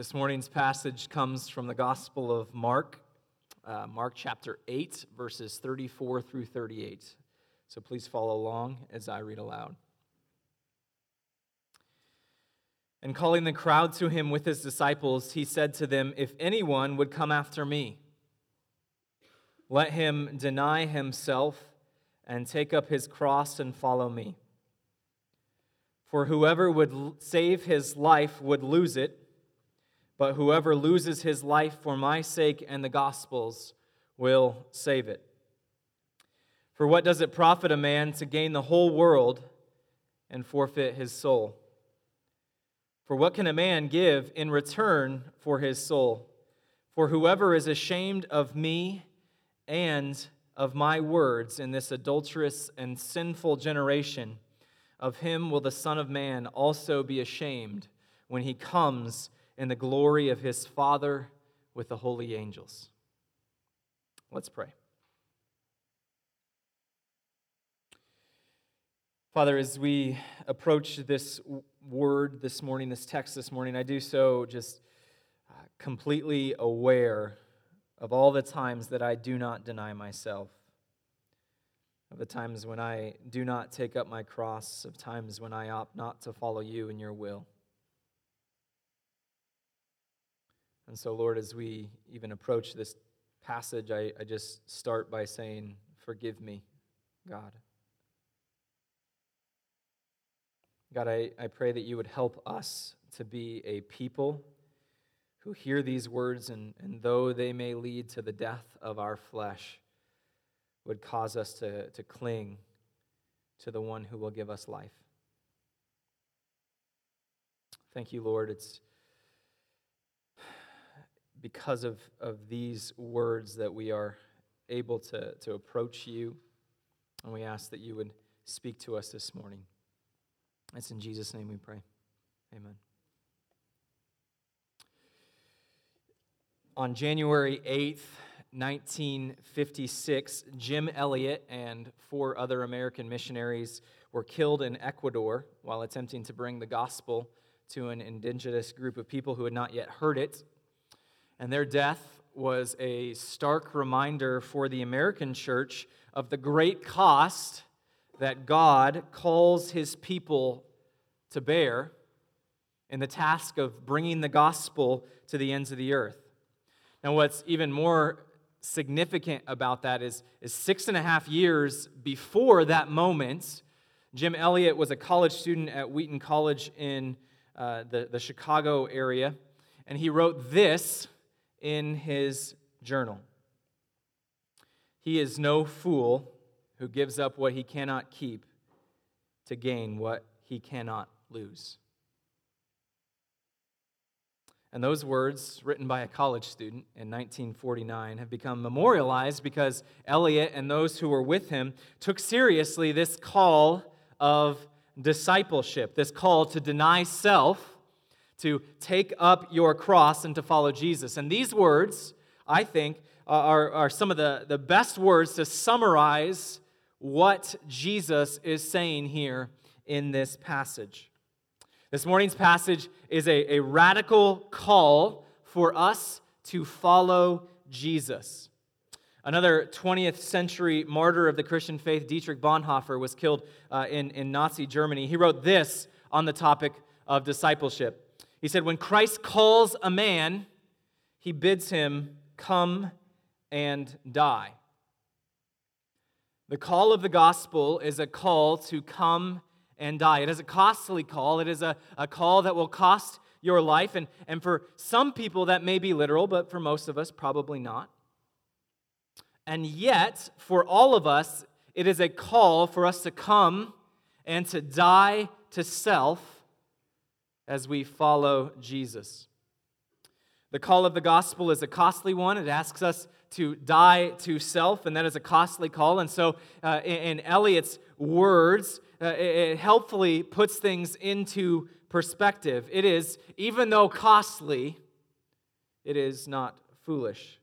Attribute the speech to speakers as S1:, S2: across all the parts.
S1: This morning's passage comes from the Gospel of Mark, uh, Mark chapter 8, verses 34 through 38. So please follow along as I read aloud. And calling the crowd to him with his disciples, he said to them, If anyone would come after me, let him deny himself and take up his cross and follow me. For whoever would save his life would lose it, but whoever loses his life for my sake and the gospel's will save it. For what does it profit a man to gain the whole world and forfeit his soul? For what can a man give in return for his soul? For whoever is ashamed of me and of my words in this adulterous and sinful generation, of him will the Son of Man also be ashamed when he comes in the glory of his Father with the holy angels. Let's pray. Father, as we approach this word this morning, this text this morning, I do so just uh, completely aware of all the times that I do not deny myself, of the times when I do not take up my cross, of times when I opt not to follow you and your will. And so, Lord, as we even approach this passage, I, I just start by saying, Forgive me, God. God, I, I pray that you would help us to be a people who hear these words, and, and though they may lead to the death of our flesh, would cause us to, to cling to the one who will give us life. Thank you, Lord. It's because of, of these words that we are able to, to approach you, and we ask that you would speak to us this morning. It's in Jesus' name we pray. Amen. On January 8th, 1956, Jim Elliot and four other American missionaries were killed in Ecuador while attempting to bring the gospel to an indigenous group of people who had not yet heard it. And their death was a stark reminder for the American church of the great cost that God calls his people to bear in the task of bringing the gospel to the ends of the earth. Now, what's even more significant about that is, is six and a half years before that moment, Jim Elliot was a college student at Wheaton College in uh, the, the Chicago area, and he wrote this in his journal He is no fool who gives up what he cannot keep to gain what he cannot lose. And those words, written by a college student in 1949, have become memorialized because Elliot and those who were with him took seriously this call of discipleship, this call to deny self, to take up your cross, and to follow Jesus. And these words, I think, are, are some of the, the best words to summarize what Jesus is saying here in this passage. This morning's passage is a, a radical call for us to follow Jesus. Another 20th century martyr of the Christian faith, Dietrich Bonhoeffer, was killed uh, in, in Nazi Germany. He wrote this on the topic of discipleship. He said, When Christ calls a man, he bids him come and die. The call of the gospel is a call to come and die. It is a costly call. It is a, a call that will cost your life. And, and for some people, that may be literal, but for most of us, probably not. And yet, for all of us, it is a call for us to come and to die to self as we follow Jesus. The call of the gospel is a costly one. It asks us to die to self, and that is a costly call. And so, uh, in, in Elliot's words, uh, it, it helpfully puts things into perspective. It is, even though costly, it is not foolish.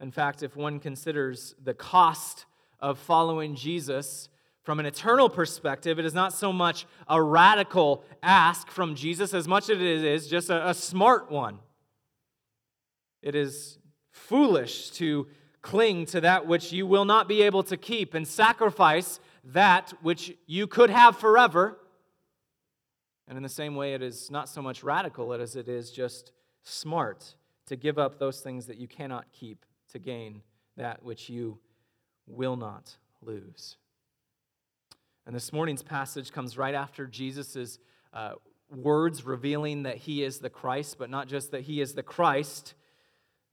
S1: In fact, if one considers the cost of following Jesus From an eternal perspective, it is not so much a radical ask from Jesus as much as it is just a, a smart one. It is foolish to cling to that which you will not be able to keep and sacrifice that which you could have forever. And in the same way, it is not so much radical as it is just smart to give up those things that you cannot keep to gain that which you will not lose. And this morning's passage comes right after Jesus' uh, words revealing that he is the Christ, but not just that he is the Christ,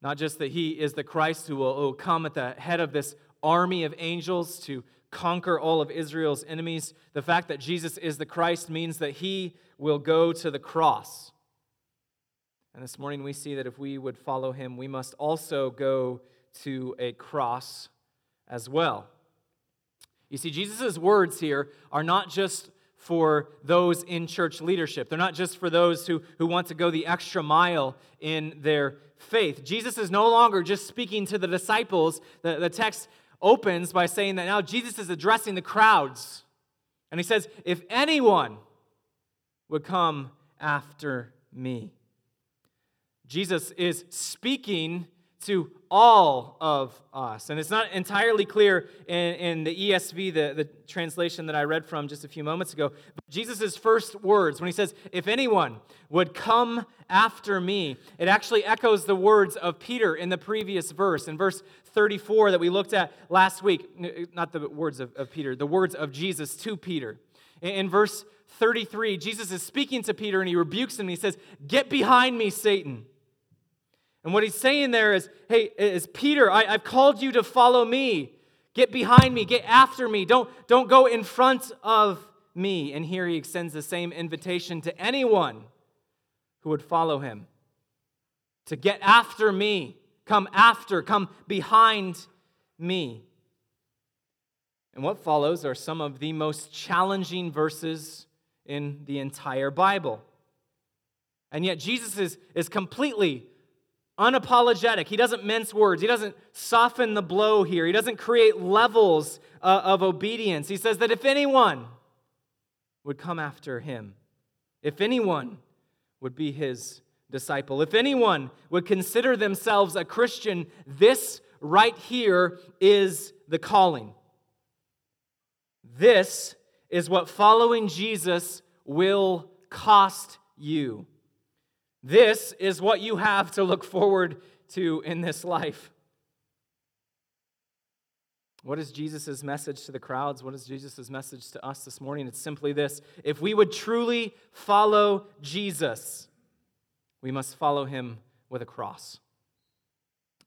S1: not just that he is the Christ who will, will come at the head of this army of angels to conquer all of Israel's enemies. The fact that Jesus is the Christ means that he will go to the cross. And this morning we see that if we would follow him, we must also go to a cross as well. You see, Jesus' words here are not just for those in church leadership. They're not just for those who, who want to go the extra mile in their faith. Jesus is no longer just speaking to the disciples. The, the text opens by saying that now Jesus is addressing the crowds. And he says, If anyone would come after me. Jesus is speaking to all of us. And it's not entirely clear in, in the ESV, the, the translation that I read from just a few moments ago. Jesus' first words, when he says, If anyone would come after me, it actually echoes the words of Peter in the previous verse. In verse 34 that we looked at last week, not the words of, of Peter, the words of Jesus to Peter. In, in verse 33, Jesus is speaking to Peter and he rebukes him and he says, Get behind me, Satan. And what he's saying there is, hey, is Peter, I, have called you to follow me. Get behind me, get after me. Don't, don't go in front of me. And here he extends the same invitation to anyone who would follow him to get after me, come after, come behind me. And what follows are some of the most challenging verses in the entire Bible. And yet, Jesus is, is completely unapologetic. He doesn't mince words. He doesn't soften the blow here. He doesn't create levels uh, of obedience. He says that if anyone would come after him, if anyone would be his disciple, if anyone would consider themselves a Christian, this right here is the calling. This is what following Jesus will cost you. This is what you have to look forward to in this life. What is Jesus' message to the crowds? What is Jesus' message to us this morning? It's simply this if we would truly follow Jesus, we must follow him with a cross.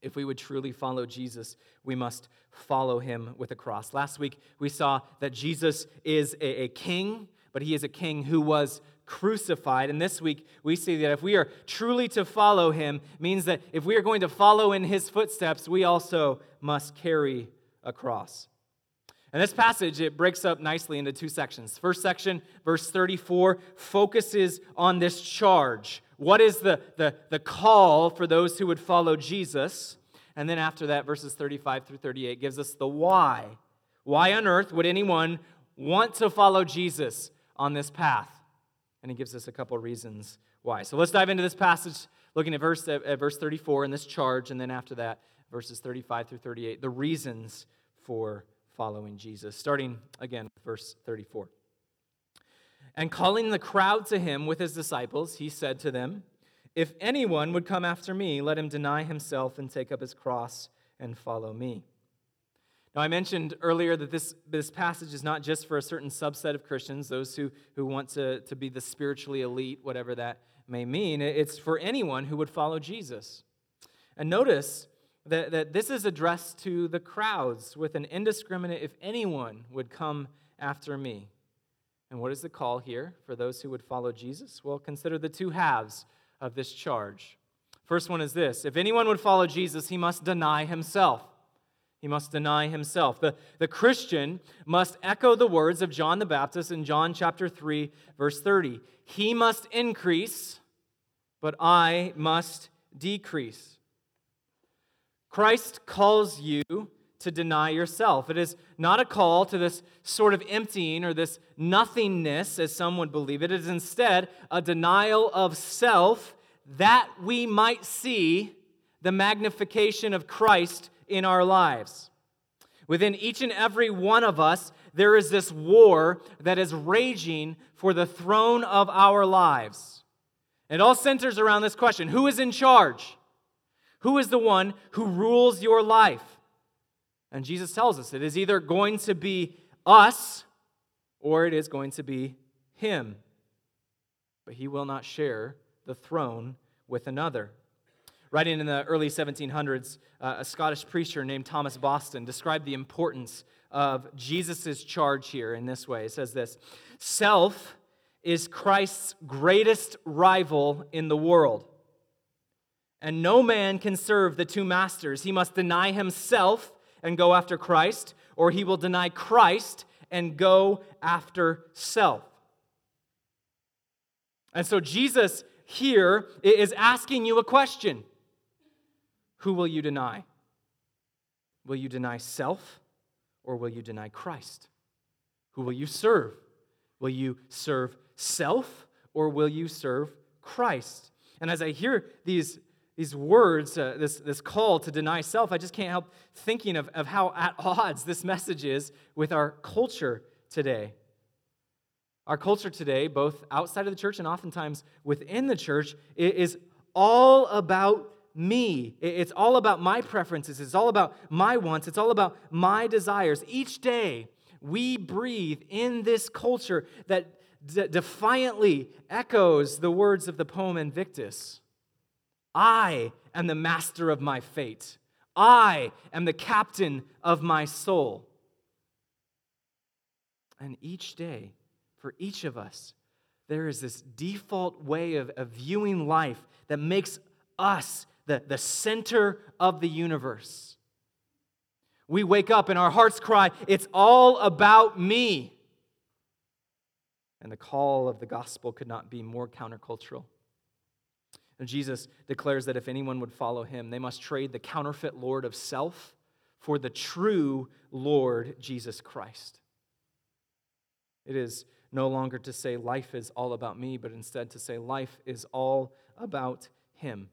S1: If we would truly follow Jesus, we must follow him with a cross. Last week, we saw that Jesus is a, a king, but he is a king who was crucified. And this week, we see that if we are truly to follow him, means that if we are going to follow in his footsteps, we also must carry a cross. And this passage, it breaks up nicely into two sections. First section, verse 34, focuses on this charge. What is the, the, the call for those who would follow Jesus? And then after that, verses 35 through 38 gives us the why. Why on earth would anyone want to follow Jesus on this path? And he gives us a couple reasons why. So let's dive into this passage, looking at verse, at verse 34 and this charge, and then after that, verses 35 through 38, the reasons for following Jesus. Starting again, verse 34. And calling the crowd to him with his disciples, he said to them, If anyone would come after me, let him deny himself and take up his cross and follow me. Now, I mentioned earlier that this, this passage is not just for a certain subset of Christians, those who, who want to, to be the spiritually elite, whatever that may mean. It's for anyone who would follow Jesus. And notice that, that this is addressed to the crowds with an indiscriminate, if anyone would come after me. And what is the call here for those who would follow Jesus? Well, consider the two halves of this charge. First one is this if anyone would follow Jesus, he must deny himself. He must deny himself. The, the Christian must echo the words of John the Baptist in John chapter 3, verse 30. He must increase, but I must decrease. Christ calls you to deny yourself. It is not a call to this sort of emptying or this nothingness, as some would believe. It is instead a denial of self that we might see the magnification of Christ in our lives. Within each and every one of us, there is this war that is raging for the throne of our lives. It all centers around this question Who is in charge? Who is the one who rules your life? And Jesus tells us it is either going to be us or it is going to be him. But he will not share the throne with another. Writing in the early 1700s, uh, a Scottish preacher named Thomas Boston described the importance of Jesus' charge here in this way. It says this Self is Christ's greatest rival in the world. And no man can serve the two masters. He must deny himself and go after Christ, or he will deny Christ and go after self. And so Jesus here is asking you a question Who will you deny? Will you deny self or will you deny Christ? Who will you serve? Will you serve self or will you serve Christ? And as I hear these these words, uh, this, this call to deny self, I just can't help thinking of, of how at odds this message is with our culture today. Our culture today, both outside of the church and oftentimes within the church, is all about me. It's all about my preferences. It's all about my wants. It's all about my desires. Each day, we breathe in this culture that defiantly echoes the words of the poem Invictus I am the master of my fate. I am the captain of my soul. And each day, for each of us, there is this default way of, of viewing life that makes us the, the center of the universe. We wake up and our hearts cry, It's all about me. And the call of the gospel could not be more countercultural. And Jesus declares that if anyone would follow him, they must trade the counterfeit Lord of self for the true Lord Jesus Christ. It is no longer to say life is all about me, but instead to say life is all about him.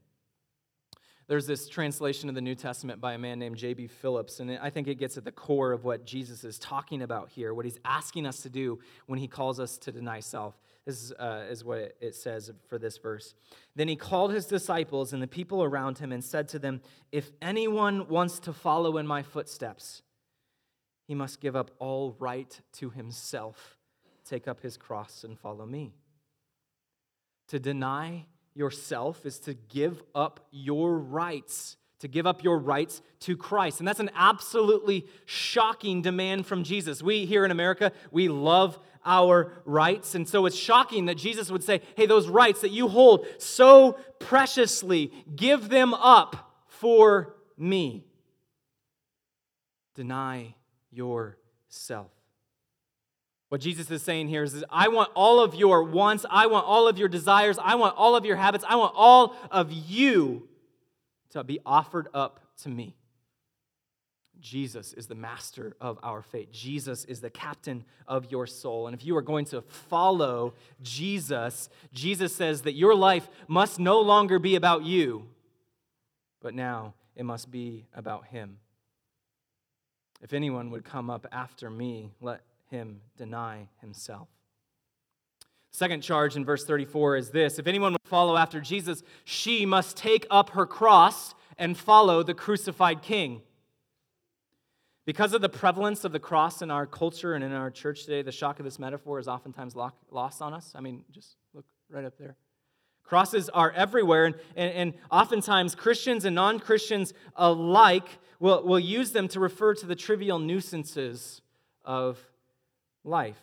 S1: There's this translation of the New Testament by a man named J.B. Phillips, and I think it gets at the core of what Jesus is talking about here, what he's asking us to do when he calls us to deny self. This is, uh, is what it says for this verse. Then he called his disciples and the people around him and said to them, If anyone wants to follow in my footsteps, he must give up all right to himself, take up his cross, and follow me. To deny yourself is to give up your rights, to give up your rights to Christ. And that's an absolutely shocking demand from Jesus. We here in America, we love our rights. And so it's shocking that Jesus would say, hey, those rights that you hold so preciously, give them up for me. Deny yourself. What Jesus is saying here is, I want all of your wants, I want all of your desires, I want all of your habits, I want all of you to be offered up to me. Jesus is the master of our fate. Jesus is the captain of your soul. And if you are going to follow Jesus, Jesus says that your life must no longer be about you, but now it must be about Him. If anyone would come up after me, let him deny himself. Second charge in verse 34 is this If anyone would follow after Jesus, she must take up her cross and follow the crucified king. Because of the prevalence of the cross in our culture and in our church today, the shock of this metaphor is oftentimes lost on us. I mean, just look right up there. Crosses are everywhere, and, and, and oftentimes Christians and non Christians alike will, will use them to refer to the trivial nuisances of life.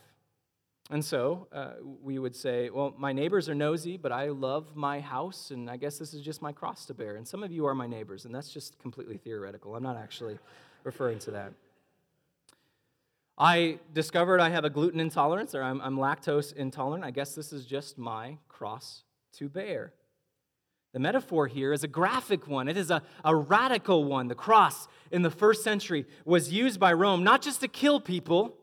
S1: And so uh, we would say, well, my neighbors are nosy, but I love my house, and I guess this is just my cross to bear. And some of you are my neighbors, and that's just completely theoretical. I'm not actually referring to that. I discovered I have a gluten intolerance, or I'm, I'm lactose intolerant. I guess this is just my cross to bear. The metaphor here is a graphic one, it is a, a radical one. The cross in the first century was used by Rome not just to kill people,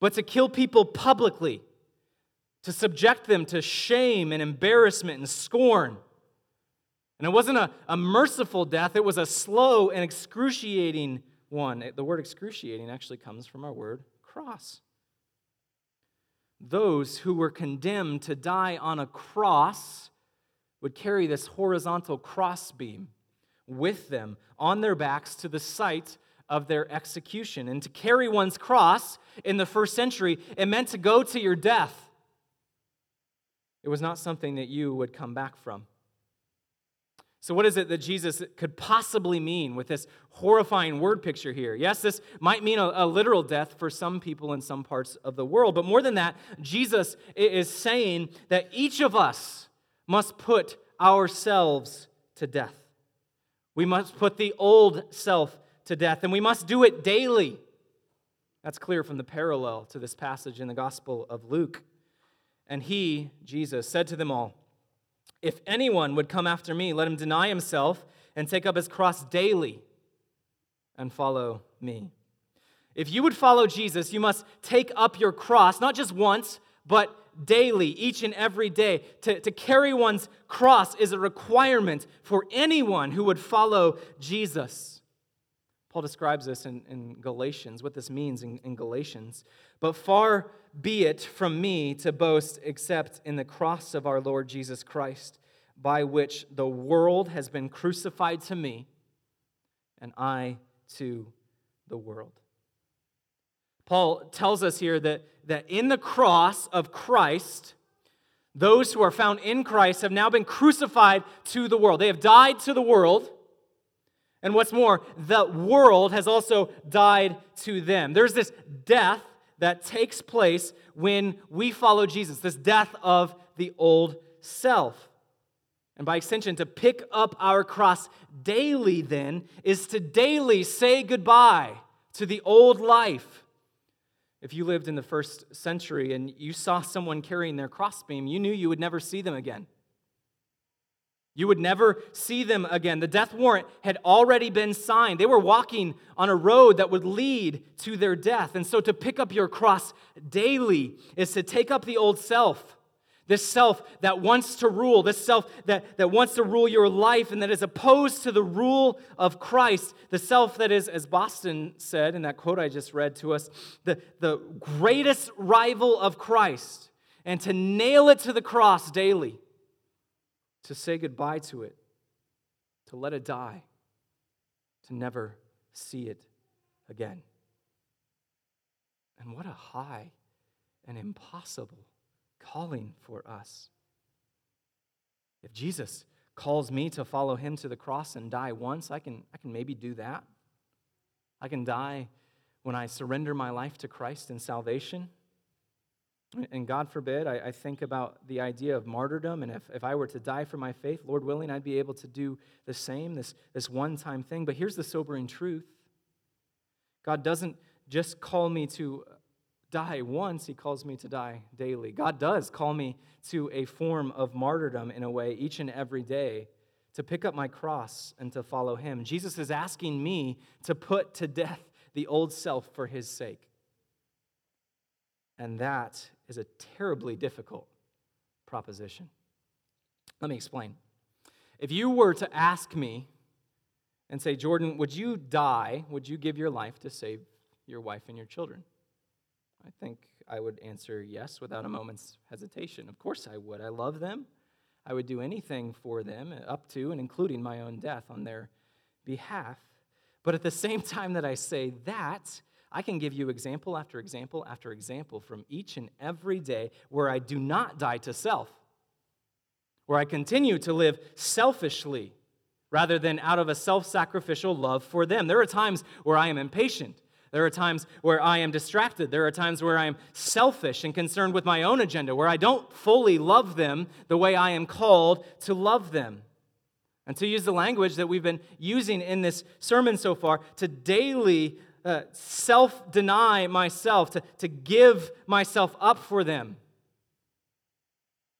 S1: but to kill people publicly, to subject them to shame and embarrassment and scorn. And it wasn't a, a merciful death, it was a slow and excruciating one. The word excruciating actually comes from our word cross. Those who were condemned to die on a cross would carry this horizontal crossbeam with them on their backs to the site of their execution. And to carry one's cross in the first century, it meant to go to your death. It was not something that you would come back from. So, what is it that Jesus could possibly mean with this horrifying word picture here? Yes, this might mean a, a, literal death for some people in some parts of the world, but more than that, Jesus is saying that each of us must put ourselves to death. We must put the old self to death, and we must do it daily. That's clear from the parallel to this passage in the Gospel of Luke. And he, Jesus, said to them all, if anyone would come after me, let him deny himself and take up his cross daily and follow me. If you would follow Jesus, you must take up your cross, not just once, but daily, each and every day. To, to carry one's cross is a requirement for anyone who would follow Jesus. Paul describes this in, in Galatians, what this means in, in Galatians. But far be it from me to boast except in the cross of our Lord Jesus Christ, by which the world has been crucified to me, and I to the world. Paul tells us here that, that in the cross of Christ, those who are found in Christ have now been crucified to the world. They have died to the world. And what's more, the world has also died to them. There's this death that takes place when we follow Jesus, this death of the old self. And by extension, to pick up our cross daily, then, is to daily say goodbye to the old life. If you lived in the first century and you saw someone carrying their crossbeam, you knew you would never see them again. You would never see them again. The death warrant had already been signed. They were walking on a road that would lead to their death. And so to pick up your cross daily is to take up the old self, this self that wants to rule, this self that, that wants to rule your life and that is opposed to the rule of Christ, the self that is, as Boston said in that quote I just read to us, the, the greatest rival of Christ, and to nail it to the cross daily to say goodbye to it, to let it die, to never see it again. And what a high and impossible calling for us. If Jesus calls me to follow him to the cross and die once, I can, I can maybe do that. I can die when I surrender my life to Christ in salvation. And God forbid, I, I, think about the idea of martyrdom, and if, if I were to die for my faith, Lord willing, I'd be able to do the same, this, this one time thing. But here's the sobering truth God doesn't just call me to die once, He calls me to die daily. God does call me to a form of martyrdom in a way each and every day to pick up my cross and to follow Him. Jesus is asking me to put to death the old self for His sake. And that is a terribly difficult proposition. Let me explain. If you were to ask me and say, Jordan, would you die? Would you give your life to save your wife and your children? I think I would answer yes without a moment's hesitation. Of course I would. I love them. I would do anything for them, up to and including my own death on their behalf. But at the same time that I say that, I can give you example after example after example from each and every day where I do not die to self, where I continue to live selfishly rather than out of a self sacrificial love for them. There are times where I am impatient. There are times where I am distracted. There are times where I am selfish and concerned with my own agenda, where I don't fully love them the way I am called to love them. And to use the language that we've been using in this sermon so far, to daily uh, self deny myself, to, to give myself up for them.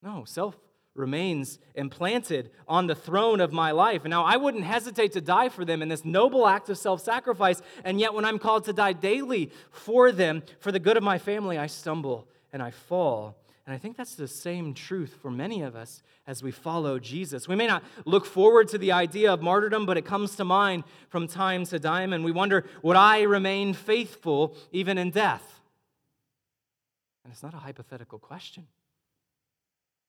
S1: No, self remains implanted on the throne of my life. And now I wouldn't hesitate to die for them in this noble act of self sacrifice. And yet, when I'm called to die daily for them, for the good of my family, I stumble and I fall. And I think that's the same truth for many of us as we follow Jesus. We may not look forward to the idea of martyrdom, but it comes to mind from time to time, and we wonder, would I remain faithful even in death? And it's not a hypothetical question.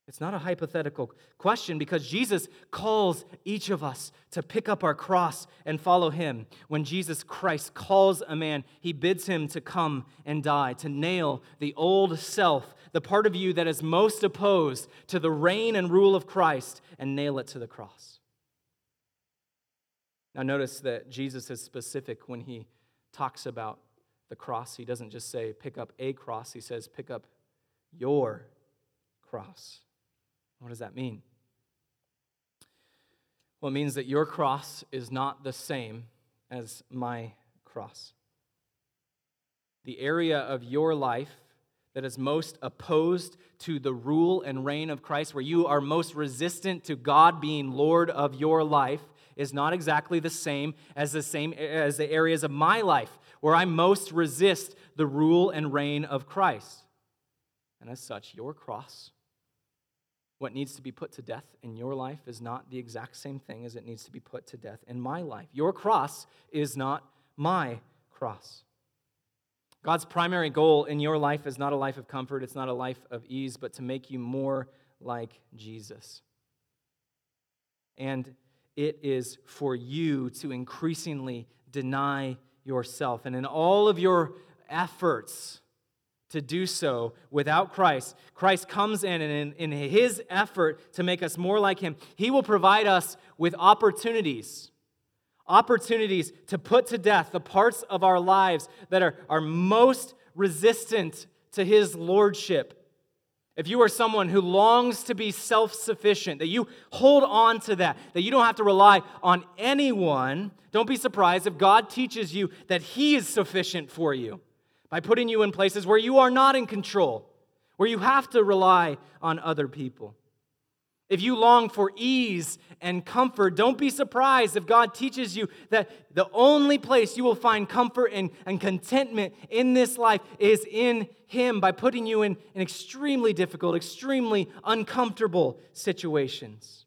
S1: It's not a hypothetical question because Jesus calls each of us to pick up our cross and follow him. When Jesus Christ calls a man, he bids him to come and die, to nail the old self, the part of you that is most opposed to the reign and rule of Christ, and nail it to the cross. Now, notice that Jesus is specific when he talks about the cross. He doesn't just say, pick up a cross, he says, pick up your cross. What does that mean? Well, it means that your cross is not the same as my cross. The area of your life that is most opposed to the rule and reign of Christ, where you are most resistant to God being Lord of your life, is not exactly the same as the same as the areas of my life where I most resist the rule and reign of Christ. And as such, your cross what needs to be put to death in your life is not the exact same thing as it needs to be put to death in my life. Your cross is not my cross. God's primary goal in your life is not a life of comfort, it's not a life of ease, but to make you more like Jesus. And it is for you to increasingly deny yourself. And in all of your efforts, to do so without Christ. Christ comes in, and in, in, his effort to make us more like him, he will provide us with opportunities. Opportunities to put to death the parts of our lives that are, are most resistant to his lordship. If you are someone who longs to be self sufficient, that you hold on to that, that you don't have to rely on anyone, don't be surprised if God teaches you that He is sufficient for you by putting you in places where you are not in control, where you have to rely on other people. If you long for ease and comfort, don't be surprised if God teaches you that the only place you will find comfort and, and contentment in this life is in Him by putting you in, in extremely difficult, extremely uncomfortable situations.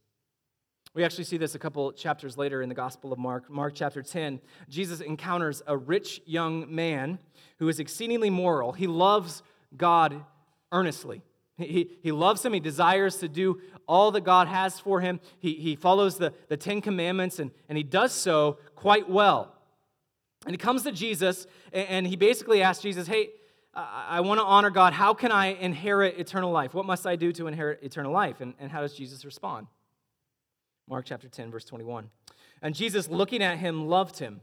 S1: We actually see this a couple chapters later in the Gospel of Mark. Mark chapter 10, Jesus encounters a rich young man who is exceedingly moral. He loves God earnestly. He, he loves him. He desires to do all that God has for him. He, he follows the, the Ten Commandments, and, and he does so quite well. And he comes to Jesus, and, and he basically asks Jesus, Hey, I, I want to honor God. How can I inherit eternal life? What must I do to inherit eternal life? And, and how does Jesus respond? Mark chapter 10, verse 21. And Jesus, looking at him, loved him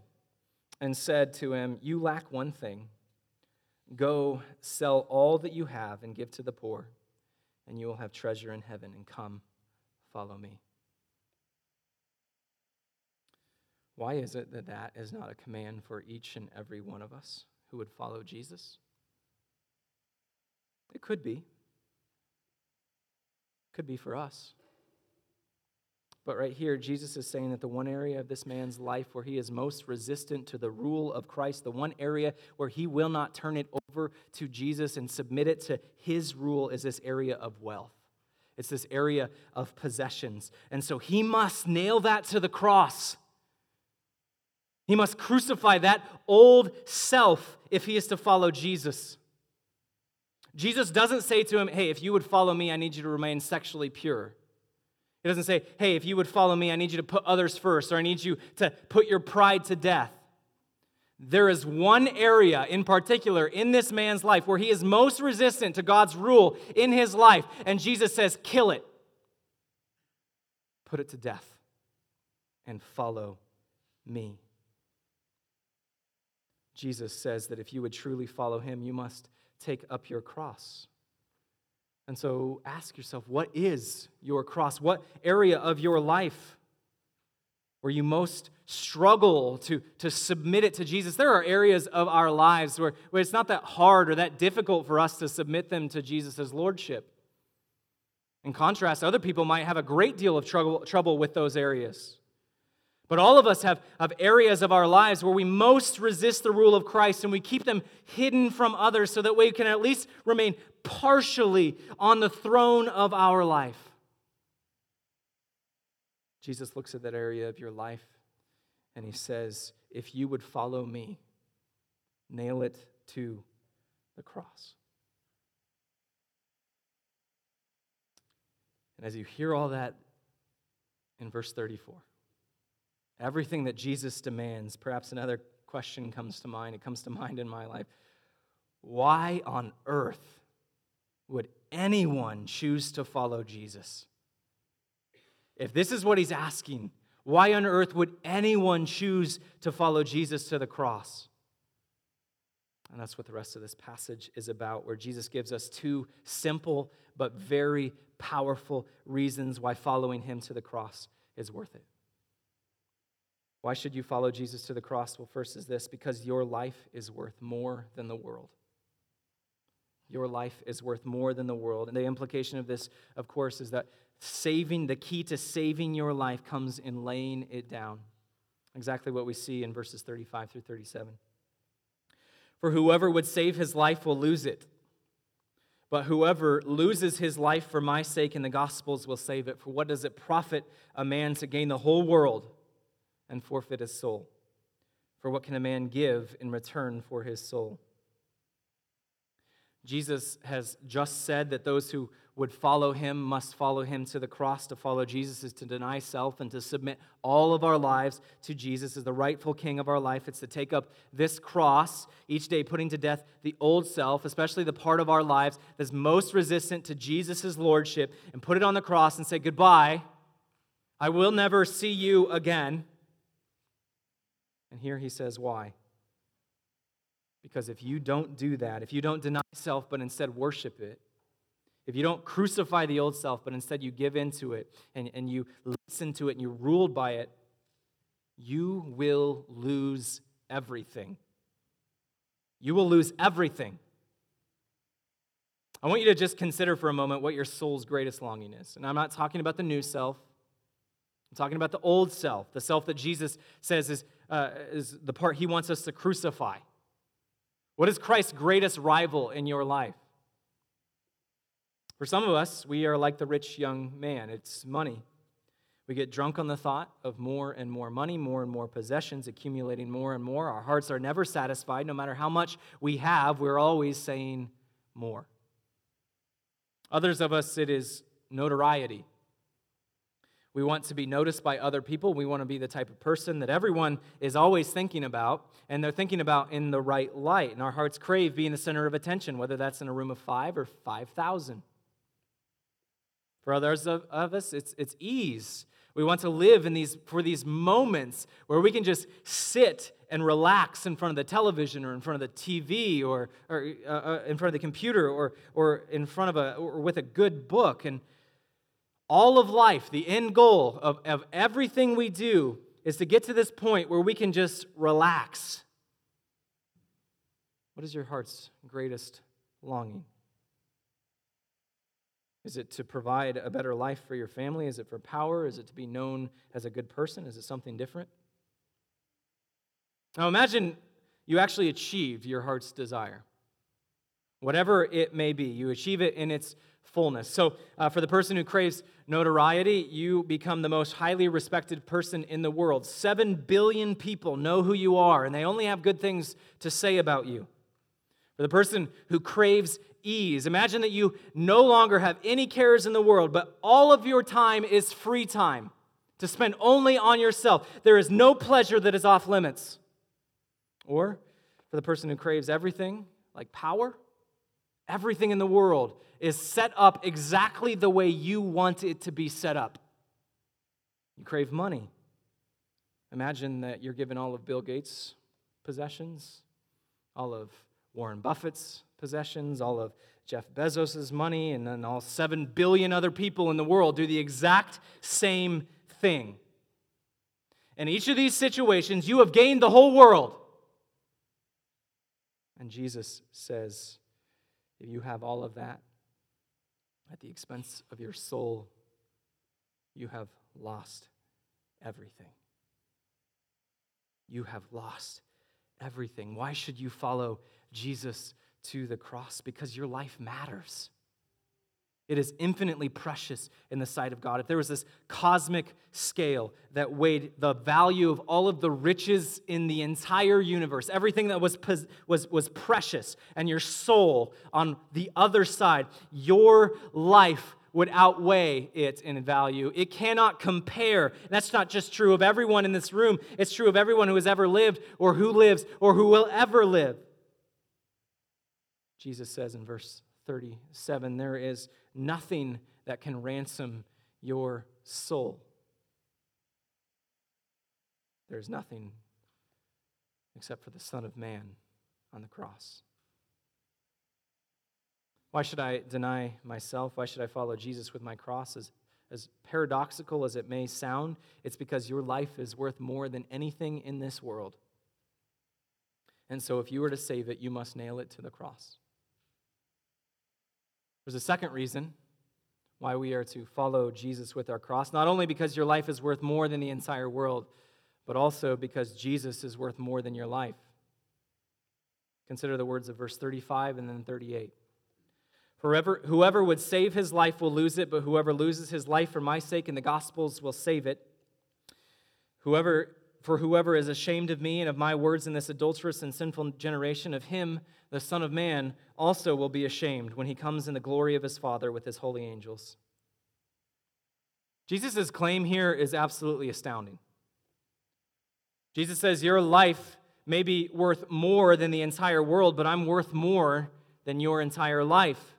S1: and said to him, You lack one thing. Go sell all that you have and give to the poor, and you will have treasure in heaven, and come, follow me. Why is it that that is not a command for each and every one of us who would follow Jesus? It could be. It could be for us. But right here, Jesus is saying that the one area of this man's life where he is most resistant to the rule of Christ, the one area where he will not turn it over to Jesus and submit it to his rule, is this area of wealth. It's this area of possessions. And so he must nail that to the cross. He must crucify that old self if he is to follow Jesus. Jesus doesn't say to him, Hey, if you would follow me, I need you to remain sexually pure. He doesn't say, hey, if you would follow me, I need you to put others first, or I need you to put your pride to death. There is one area in particular in this man's life where he is most resistant to God's rule in his life, and Jesus says, kill it. Put it to death and follow me. Jesus says that if you would truly follow him, you must take up your cross. And so ask yourself what is your cross? What area of your life where you most struggle to, to submit it to Jesus? There are areas of our lives where, where it's not that hard or that difficult for us to submit them to Jesus' lordship. In contrast, other people might have a great deal of trouble, trouble with those areas. But all of us have, have areas of our lives where we most resist the rule of Christ and we keep them hidden from others so that we can at least remain partially on the throne of our life. Jesus looks at that area of your life and he says, If you would follow me, nail it to the cross. And as you hear all that in verse 34, everything that Jesus demands, perhaps another question comes to mind. It comes to mind in my life. Why on earth would anyone choose to follow Jesus? If this is what he's asking, why on earth would anyone choose to follow Jesus to the cross? And that's what the rest of this passage is about, where Jesus gives us two simple but very powerful reasons why following him to the cross is worth it. Why should you follow Jesus to the cross? Well, first is this because your life is worth more than the world. Your life is worth more than the world. And the implication of this, of course, is that saving, the key to saving your life comes in laying it down. Exactly what we see in verses 35 through 37. For whoever would save his life will lose it. But whoever loses his life for my sake in the Gospels will save it. For what does it profit a man to gain the whole world and forfeit his soul? For what can a man give in return for his soul? Jesus has just said that those who would follow him must follow him to the cross. To follow Jesus is to deny self and to submit all of our lives to Jesus as the rightful king of our life. It's to take up this cross each day, putting to death the old self, especially the part of our lives that's most resistant to Jesus' lordship, and put it on the cross and say, Goodbye. I will never see you again. And here he says, Why? Because if you don't do that, if you don't deny self but instead worship it, if you don't crucify the old self, but instead you give into it and, and you listen to it and you're ruled by it, you will lose everything. You will lose everything. I want you to just consider for a moment what your soul's greatest longing is. And I'm not talking about the new self, talking about the old self, the self that Jesus says is, uh, is the part he wants us to crucify. What is Christ's greatest rival in your life? For some of us, we are like the rich young man it's money. We get drunk on the thought of more and more money, more and more possessions, accumulating more and more. Our hearts are never satisfied. No matter how much we have, we're always saying more. Others of us, it is notoriety. We want to be noticed by other people. We want to be the type of person that everyone is always thinking about, and they're thinking about in the right light. And our hearts crave being the center of attention, whether that's in a room of five or 5,000. For others of, of us, it's, it's ease. We want to live in these, for these moments where we can just sit and relax in front of the television or in front of the TV or, or uh, uh, in front of the computer or, or in front of a, or with a good book. And all of life, the end goal of, of everything we do is to get to this point where we can just relax. What is your heart's greatest longing? Is it to provide a better life for your family? Is it for power? Is it to be known as a good person? Is it something different? Now imagine you actually achieved your heart's desire. Whatever it may be, you achieve it in its fullness. So, uh, for the person who craves notoriety, you become the most highly respected person in the world. Seven billion people know who you are, and they only have good things to say about you. For the person who craves ease. Imagine that you no longer have any cares in the world, but all of your time is free time to spend only on yourself. There is no pleasure that is off limits. Or for the person who craves everything, like power, everything in the world is set up exactly the way you want it to be set up. You crave money. Imagine that you're given all of Bill Gates' possessions, all of Warren Buffett's possessions, all of Jeff Bezos' money, and then all 7 billion other people in the world do the exact same thing. In each of these situations, you have gained the whole world. And Jesus says, if you have all of that, at the expense of your soul, you have lost everything. You have lost everything. Why should you follow Jesus to the cross? Because your life matters. It is infinitely precious in the sight of God. If there was this cosmic scale that weighed the value of all of the riches in the entire universe, everything that was, was, was precious, and your soul on the other side, your life would outweigh it in value. It cannot compare. That's not just true of everyone in this room, it's true of everyone who has ever lived, or who lives, or who will ever live. Jesus says in verse 37 there is nothing that can ransom your soul. There's nothing except for the Son of Man on the cross. Why should I deny myself? Why should I follow Jesus with my cross? As, as paradoxical as it may sound, it's because your life is worth more than anything in this world. And so, if you were to save it, you must nail it to the cross. There's a second reason why we are to follow Jesus with our cross, not only because your life is worth more than the entire world, but also because Jesus is worth more than your life. Consider the words of verse 35 and then 38. Forever, whoever would save his life will lose it, but whoever loses his life for my sake and the gospel's will save it. Whoever for whoever is ashamed of me and of my words in this adulterous and sinful generation, of him, the Son of Man, also will be ashamed when he comes in the glory of his Father with his holy angels. Jesus' claim here is absolutely astounding. Jesus says, Your life may be worth more than the entire world, but I'm worth more than your entire life.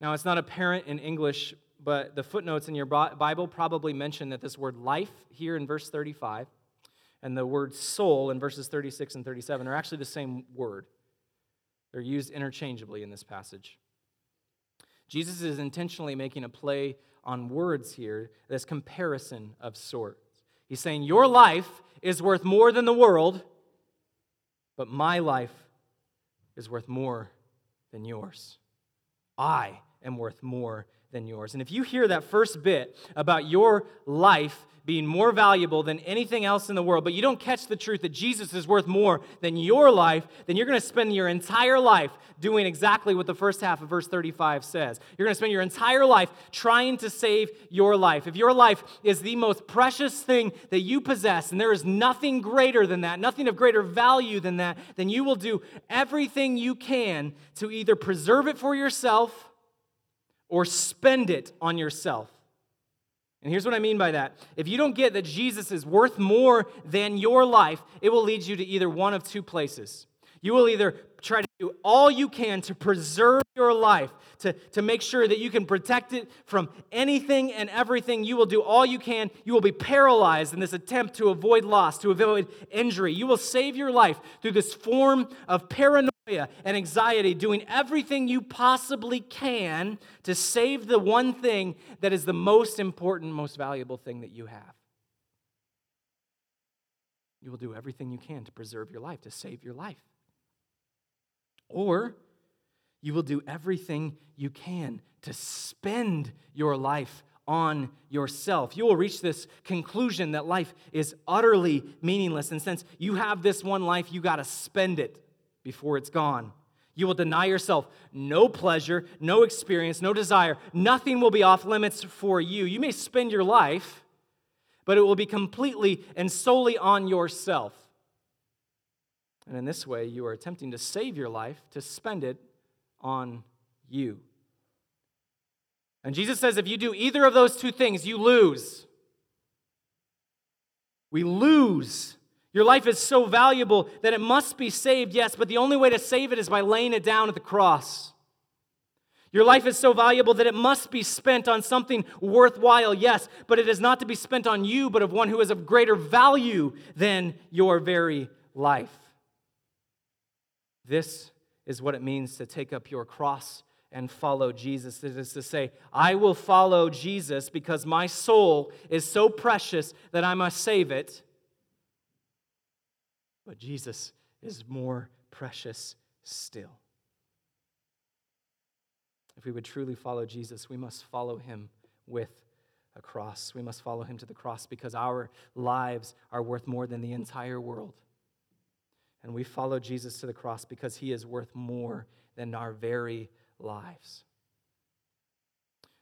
S1: Now, it's not apparent in English but the footnotes in your Bible probably mention that this word life here in verse 35 and the word soul in verses 36 and 37 are actually the same word. They're used interchangeably in this passage. Jesus is intentionally making a play on words here, this comparison of sorts. He's saying, Your life is worth more than the world, but my life is worth more than yours. I am worth more than yours. And if you hear that first bit about your life being more valuable than anything else in the world, but you don't catch the truth that Jesus is worth more than your life, then you're going to spend your entire life doing exactly what the first half of verse 35 says. You're going to spend your entire life trying to save your life. If your life is the most precious thing that you possess, and there is nothing greater than that, nothing of greater value than that, then you will do everything you can to either preserve it for yourself or spend it on yourself. And here's what I mean by that. If you don't get that Jesus is worth more than your life, it will lead you to either one of two places. You will either try to do all you can to preserve your life, to, to make sure that you can protect it from anything and everything. You will do all you can. You will be paralyzed in this attempt to avoid loss, to avoid injury. You will save your life through this form of paranoia and anxiety, doing everything you possibly can to save the one thing that is the most important, most valuable thing that you have. You will do everything you can to preserve your life, to save your life. Or you will do everything you can to spend your life on yourself. You will reach this conclusion that life is utterly meaningless. And since you have this one life, you got to spend it before it's gone. You will deny yourself no pleasure, no experience, no desire. Nothing will be off limits for you. You may spend your life, but it will be completely and solely on yourself. And in this way, you are attempting to save your life, to spend it on you. And Jesus says if you do either of those two things, you lose. We lose. Your life is so valuable that it must be saved, yes, but the only way to save it is by laying it down at the cross. Your life is so valuable that it must be spent on something worthwhile, yes, but it is not to be spent on you, but of one who is of greater value than your very life. This is what it means to take up your cross and follow Jesus. It is to say, I will follow Jesus because my soul is so precious that I must save it. But Jesus is more precious still. If we would truly follow Jesus, we must follow him with a cross. We must follow him to the cross because our lives are worth more than the entire world. And we follow Jesus to the cross because he is worth more than our very lives.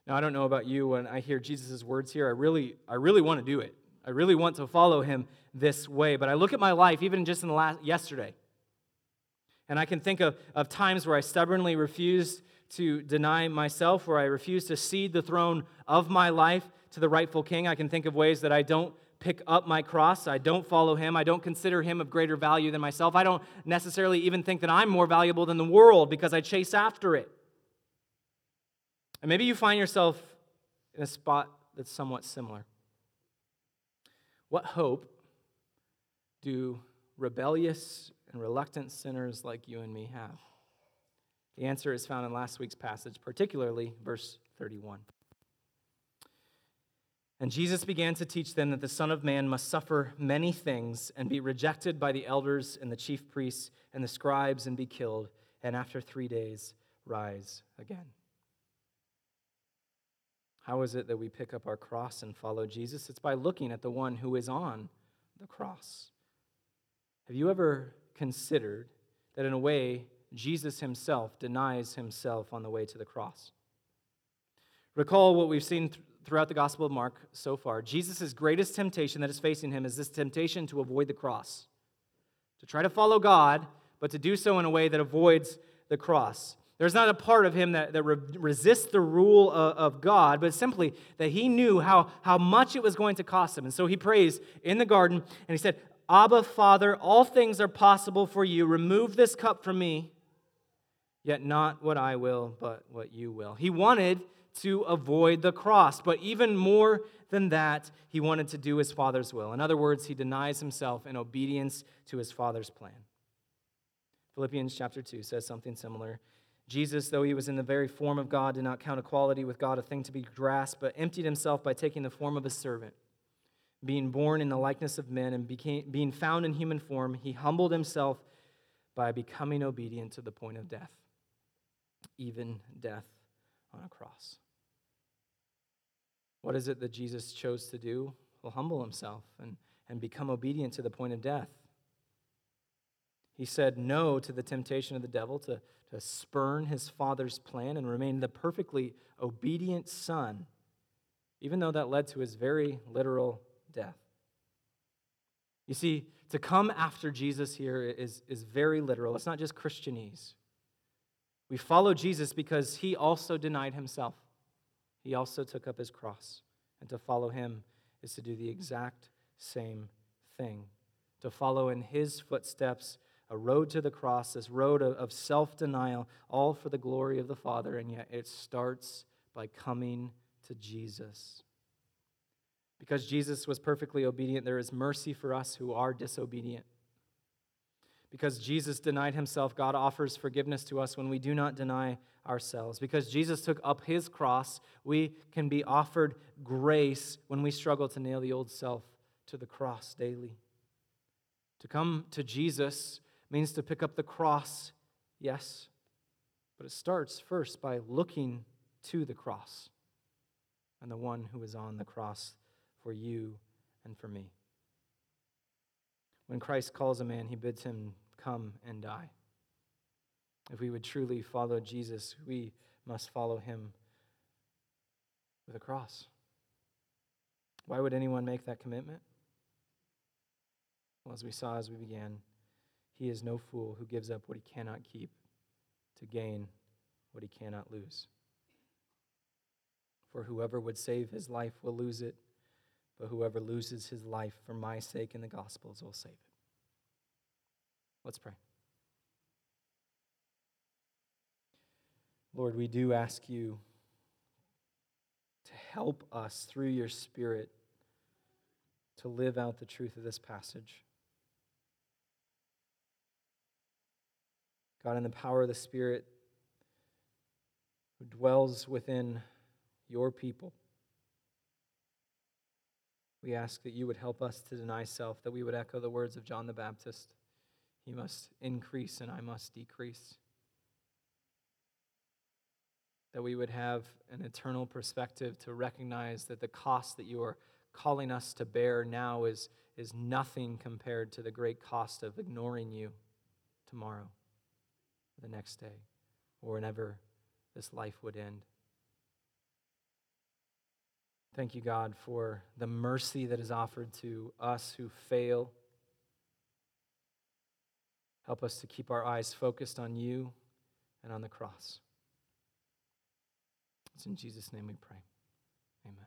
S1: Now, I don't know about you, when I hear Jesus' words here, I really, I really want to do it. I really want to follow him this way. But I look at my life, even just in the last yesterday, and I can think of, of times where I stubbornly refused to deny myself, where I refused to cede the throne of my life to the rightful king. I can think of ways that I don't pick up my cross. I don't follow him. I don't consider him of greater value than myself. I don't necessarily even think that I'm more valuable than the world because I chase after it. And maybe you find yourself in a spot that's somewhat similar. What hope do rebellious and reluctant sinners like you and me have? The answer is found in last week's passage, particularly verse 31. And Jesus began to teach them that the Son of Man must suffer many things and be rejected by the elders and the chief priests and the scribes and be killed, and after three days rise again. How is it that we pick up our cross and follow Jesus? It's by looking at the one who is on the cross. Have you ever considered that, in a way, Jesus himself denies himself on the way to the cross? Recall what we've seen throughout the Gospel of Mark so far. Jesus' greatest temptation that is facing him is this temptation to avoid the cross, to try to follow God, but to do so in a way that avoids the cross. There's not a part of him that, that re- resists the rule of, of, God, but simply that he knew how, how much it was going to cost him. And so he prays in the garden and he said, Abba, Father, all things are possible for you. Remove this cup from me, yet not what I will, but what you will. He wanted to avoid the cross, but even more than that, he wanted to do his Father's will. In other words, he denies himself in obedience to his Father's plan. Philippians chapter 2 says something similar. Jesus, though he was in the very form of God, did not count equality with God a thing to be grasped, but emptied himself by taking the form of a servant. Being born in the likeness of men and became, being found in human form, he humbled himself by becoming obedient to the point of death, even death on a cross. What is it that Jesus chose to do? Well, humble himself and, and become obedient to the point of death. He said no to the temptation of the devil to, to spurn his father's plan and remain the perfectly obedient son, even though that led to his very literal death. You see, to come after Jesus here is, is very literal. It's not just Christianese. We follow Jesus because he also denied himself, he also took up his cross. And to follow him is to do the exact same thing. To follow in his footsteps a road to the cross, this road of, self denial, all for the glory of the Father, and yet it starts by coming to Jesus. Because Jesus was perfectly obedient, there is mercy for us who are disobedient. Because Jesus denied himself, God offers forgiveness to us when we do not deny ourselves. Because Jesus took up his cross, we can be offered grace when we struggle to nail the old self to the cross daily. To come to Jesus means to pick up the cross, yes, but it starts first by looking to the cross and the one who is on the cross for you and for me. When Christ calls a man, he bids him come and die. If we would truly follow Jesus, we must follow him with a cross. Why would anyone make that commitment? Well, as we saw as we began, he is no fool who gives up what he cannot keep to gain what he cannot lose. For whoever would save his life will lose it, but whoever loses his life for my sake in the Gospels will save it. Let's pray. Lord, we do ask you to help us through your Spirit to live out the truth of this passage. God, in the power of the Spirit who dwells within your people, we ask that you would help us to deny self, that we would echo the words of John the Baptist He must increase and I must decrease. that we would have an eternal perspective to recognize that the cost that you are calling us to bear now is, is nothing compared to the great cost of ignoring you tomorrow, the next day, or whenever this life would end. Thank you, God, for the mercy that is offered to us who fail. Help us to keep our eyes focused on you and on the cross. It's in Jesus' name we pray. Amen.